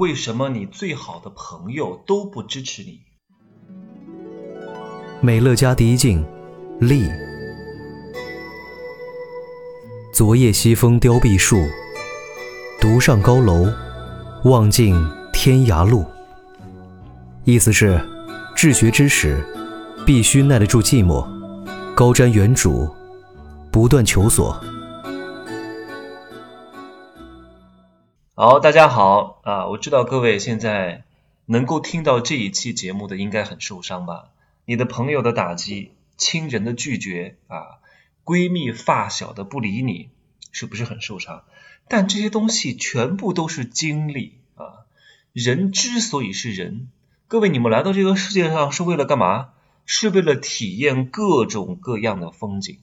为什么你最好的朋友都不支持你？美乐家第一镜，丽。昨夜西风凋碧树，独上高楼，望尽天涯路。意思是，治学之时，必须耐得住寂寞，高瞻远瞩，不断求索。好，大家好啊！我知道各位现在能够听到这一期节目的，应该很受伤吧？你的朋友的打击，亲人的拒绝啊。闺蜜发小的不理你，是不是很受伤？但这些东西全部都是经历啊。人之所以是人，各位你们来到这个世界上是为了干嘛？是为了体验各种各样的风景。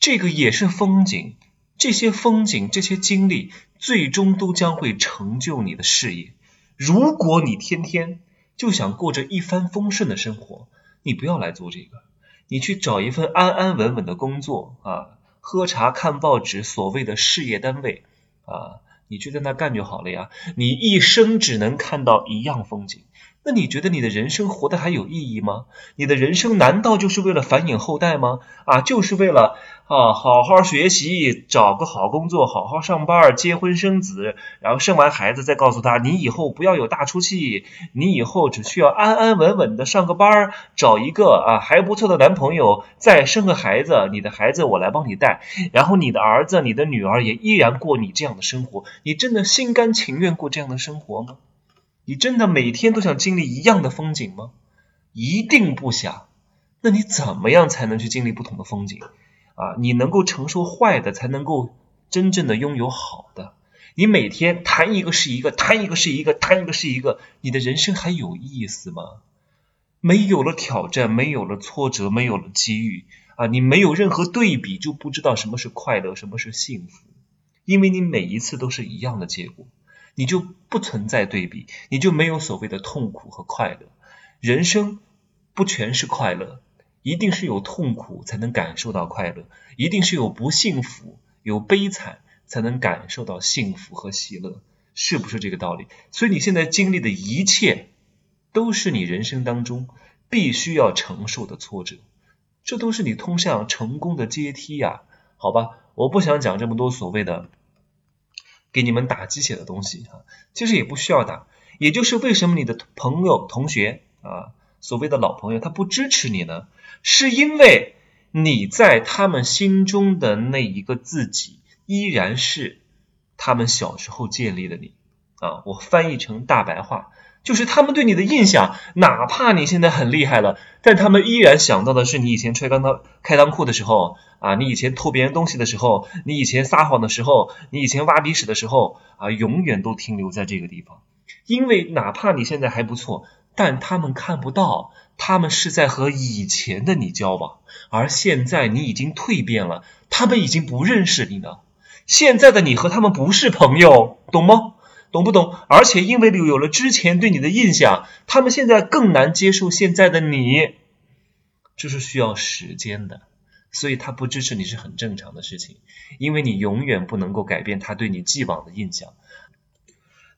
这个也是风景，这些风景、这些经历，最终都将会成就你的事业。如果你天天就想过着一帆风顺的生活，你不要来做这个。你去找一份安安稳稳的工作啊，喝茶看报纸，所谓的事业单位啊，你就在那干就好了呀。你一生只能看到一样风景。那你觉得你的人生活得还有意义吗？你的人生难道就是为了繁衍后代吗？啊，就是为了啊好好学习，找个好工作，好好上班，结婚生子，然后生完孩子再告诉他，你以后不要有大出息，你以后只需要安安稳稳的上个班，找一个啊还不错的男朋友，再生个孩子，你的孩子我来帮你带，然后你的儿子、你的女儿也依然过你这样的生活，你真的心甘情愿过这样的生活吗？你真的每天都想经历一样的风景吗？一定不想。那你怎么样才能去经历不同的风景？啊，你能够承受坏的，才能够真正的拥有好的。你每天谈一个是一个，谈一个是一个，谈一个是一个，你的人生还有意思吗？没有了挑战，没有了挫折，没有了机遇啊！你没有任何对比，就不知道什么是快乐，什么是幸福，因为你每一次都是一样的结果。你就不存在对比，你就没有所谓的痛苦和快乐。人生不全是快乐，一定是有痛苦才能感受到快乐，一定是有不幸福、有悲惨才能感受到幸福和喜乐，是不是这个道理？所以你现在经历的一切，都是你人生当中必须要承受的挫折，这都是你通向成功的阶梯呀。好吧，我不想讲这么多所谓的。给你们打鸡血的东西啊，其实也不需要打。也就是为什么你的朋友、同学啊，所谓的老朋友，他不支持你呢？是因为你在他们心中的那一个自己，依然是他们小时候建立的你啊。我翻译成大白话。就是他们对你的印象，哪怕你现在很厉害了，但他们依然想到的是你以前穿钢裆开裆裤的时候啊，你以前偷别人东西的时候，你以前撒谎的时候，你以前挖鼻屎的时候啊，永远都停留在这个地方。因为哪怕你现在还不错，但他们看不到，他们是在和以前的你交往，而现在你已经蜕变了，他们已经不认识你了。现在的你和他们不是朋友，懂吗？懂不懂？而且因为有了之前对你的印象，他们现在更难接受现在的你，这是需要时间的，所以他不支持你是很正常的事情，因为你永远不能够改变他对你既往的印象。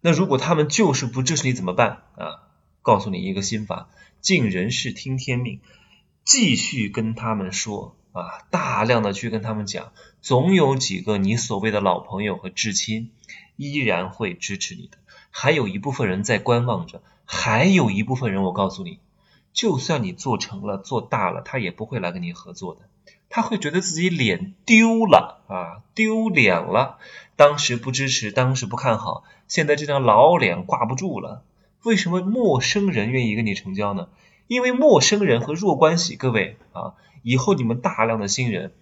那如果他们就是不支持你怎么办啊？告诉你一个心法：尽人事听天命，继续跟他们说啊，大量的去跟他们讲，总有几个你所谓的老朋友和至亲。依然会支持你的，还有一部分人在观望着，还有一部分人，我告诉你，就算你做成了、做大了，他也不会来跟你合作的，他会觉得自己脸丢了啊，丢脸了。当时不支持，当时不看好，现在这张老脸挂不住了。为什么陌生人愿意跟你成交呢？因为陌生人和弱关系，各位啊，以后你们大量的新人，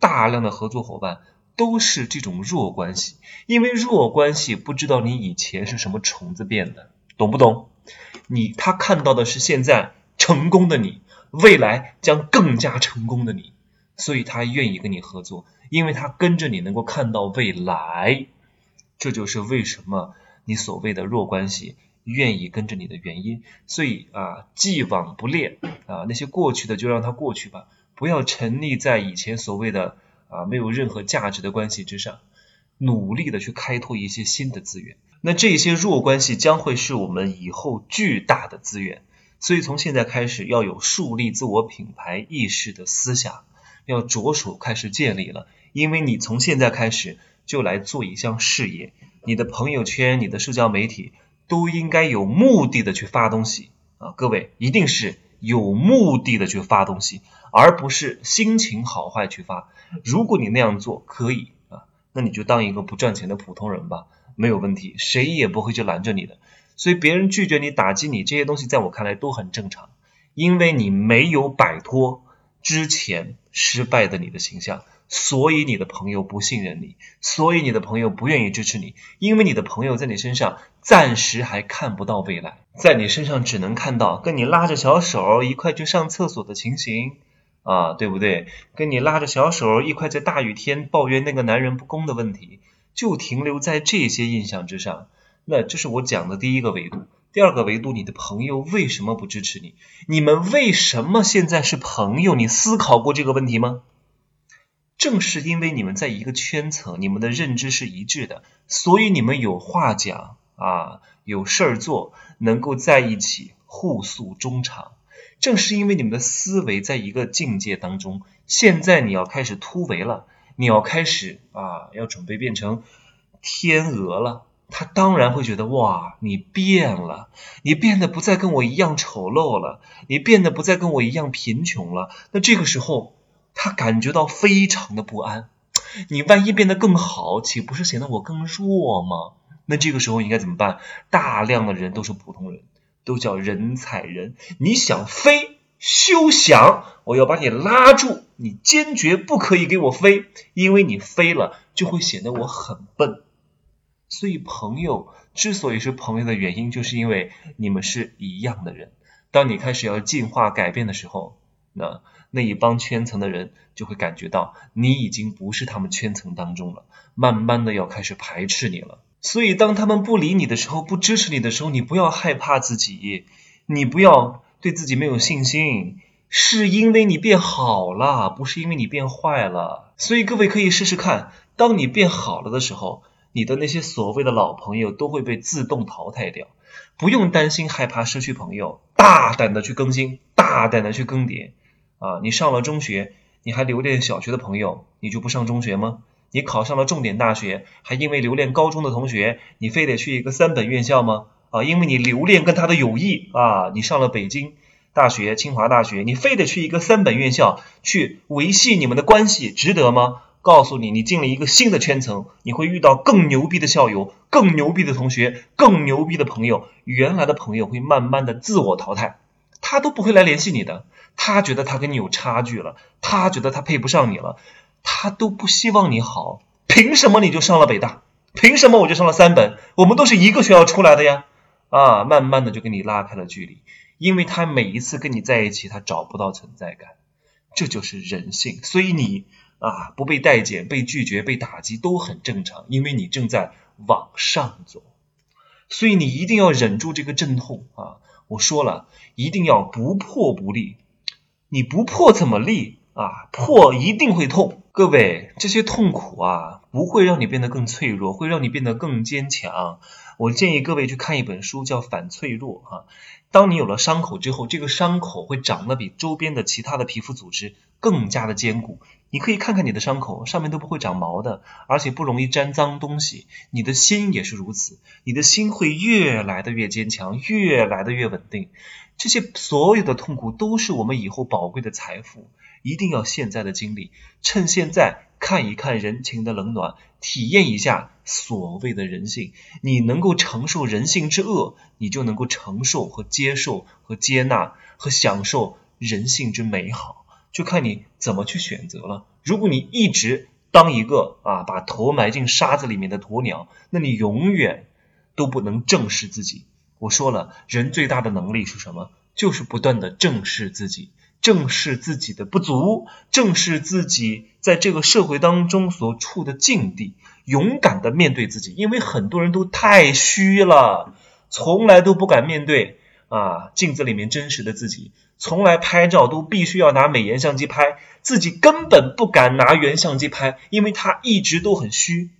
大量的合作伙伴。都是这种弱关系，因为弱关系不知道你以前是什么虫子变的，懂不懂？你他看到的是现在成功的你，未来将更加成功的你，所以他愿意跟你合作，因为他跟着你能够看到未来，这就是为什么你所谓的弱关系愿意跟着你的原因。所以啊，既往不恋啊，那些过去的就让它过去吧，不要沉溺在以前所谓的。啊，没有任何价值的关系之上，努力的去开拓一些新的资源。那这些弱关系将会是我们以后巨大的资源。所以从现在开始，要有树立自我品牌意识的思想，要着手开始建立了。因为你从现在开始就来做一项事业，你的朋友圈、你的社交媒体都应该有目的的去发东西啊！各位，一定是有目的的去发东西，而不是心情好坏去发。如果你那样做可以啊，那你就当一个不赚钱的普通人吧，没有问题，谁也不会去拦着你的。所以别人拒绝你、打击你这些东西，在我看来都很正常，因为你没有摆脱之前失败的你的形象，所以你的朋友不信任你，所以你的朋友不愿意支持你，因为你的朋友在你身上暂时还看不到未来，在你身上只能看到跟你拉着小手一块去上厕所的情形啊，对不对？跟你拉着小手一块在大雨天抱怨那个男人不公的问题，就停留在这些印象之上。那这是我讲的第一个维度，第二个维度，你的朋友为什么不支持你？你们为什么现在是朋友？你思考过这个问题吗？正是因为你们在一个圈层，你们的认知是一致的，所以你们有话讲啊，有事儿做，能够在一起互诉衷肠。正是因为你们的思维在一个境界当中，现在你要开始突围了，你要开始啊，要准备变成天鹅了。他当然会觉得哇，你变了，你变得不再跟我一样丑陋了，你变得不再跟我一样贫穷了。那这个时候，他感觉到非常的不安。你万一变得更好，岂不是显得我更弱吗？那这个时候应该怎么办？大量的人都是普通人，都叫人踩人。你想飞，休想！我要把你拉住，你坚决不可以给我飞，因为你飞了就会显得我很笨。所以，朋友之所以是朋友的原因，就是因为你们是一样的人。当你开始要进化、改变的时候，那那一帮圈层的人就会感觉到你已经不是他们圈层当中了，慢慢的要开始排斥你了。所以，当他们不理你的时候，不支持你的时候，你不要害怕自己，你不要对自己没有信心，是因为你变好了，不是因为你变坏了。所以，各位可以试试看，当你变好了的时候。你的那些所谓的老朋友都会被自动淘汰掉，不用担心害怕失去朋友，大胆的去更新，大胆的去更迭啊！你上了中学，你还留恋小学的朋友，你就不上中学吗？你考上了重点大学，还因为留恋高中的同学，你非得去一个三本院校吗？啊，因为你留恋跟他的友谊啊，你上了北京大学、清华大学，你非得去一个三本院校去维系你们的关系，值得吗？告诉你，你进了一个新的圈层，你会遇到更牛逼的校友、更牛逼的同学、更牛逼的朋友。原来的朋友会慢慢的自我淘汰，他都不会来联系你的。他觉得他跟你有差距了，他觉得他配不上你了，他都不希望你好。凭什么你就上了北大？凭什么我就上了三本？我们都是一个学校出来的呀！啊，慢慢的就跟你拉开了距离，因为他每一次跟你在一起，他找不到存在感，这就是人性。所以你。啊，不被待见、被拒绝、被打击都很正常，因为你正在往上走，所以你一定要忍住这个阵痛啊！我说了，一定要不破不立，你不破怎么立啊？破一定会痛。各位，这些痛苦啊，不会让你变得更脆弱，会让你变得更坚强。我建议各位去看一本书，叫《反脆弱》啊。当你有了伤口之后，这个伤口会长得比周边的其他的皮肤组织更加的坚固。你可以看看你的伤口，上面都不会长毛的，而且不容易沾脏东西。你的心也是如此，你的心会越来的越坚强，越来的越稳定。这些所有的痛苦都是我们以后宝贵的财富。一定要现在的经历，趁现在看一看人情的冷暖，体验一下所谓的人性。你能够承受人性之恶，你就能够承受和接受和接纳和享受人性之美好。就看你怎么去选择了。如果你一直当一个啊把头埋进沙子里面的鸵鸟，那你永远都不能正视自己。我说了，人最大的能力是什么？就是不断的正视自己。正视自己的不足，正视自己在这个社会当中所处的境地，勇敢的面对自己。因为很多人都太虚了，从来都不敢面对啊镜子里面真实的自己，从来拍照都必须要拿美颜相机拍，自己根本不敢拿原相机拍，因为他一直都很虚。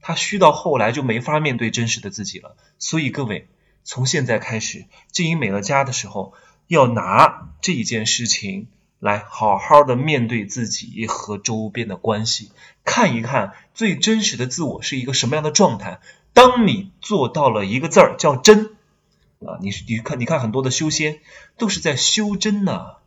他虚到后来就没法面对真实的自己了。所以各位，从现在开始经营美乐家的时候，要拿这一件事情来好好的面对自己和周边的关系，看一看最真实的自我是一个什么样的状态。当你做到了一个字儿叫真啊，你你看你看很多的修仙都是在修真呐，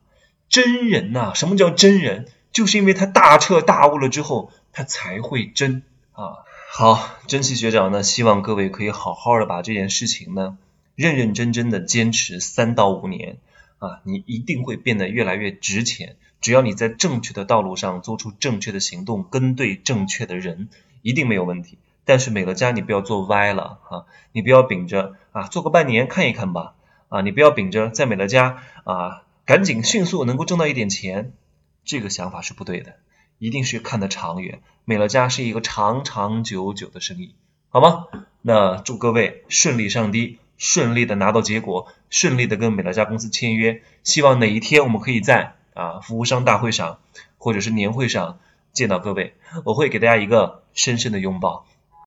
真人呐。什么叫真人？就是因为他大彻大悟了之后，他才会真啊。好，珍惜学长呢，希望各位可以好好的把这件事情呢，认认真真的坚持三到五年啊，你一定会变得越来越值钱。只要你在正确的道路上做出正确的行动，跟对正确的人，一定没有问题。但是美乐家你不要做歪了啊，你不要秉着啊做个半年看一看吧啊，你不要秉着在美乐家啊赶紧迅速能够挣到一点钱，这个想法是不对的。一定是看得长远，美乐家是一个长长久久的生意，好吗？那祝各位顺利上滴，顺利的拿到结果，顺利的跟美乐家公司签约。希望哪一天我们可以在啊服务商大会上或者是年会上见到各位，我会给大家一个深深的拥抱。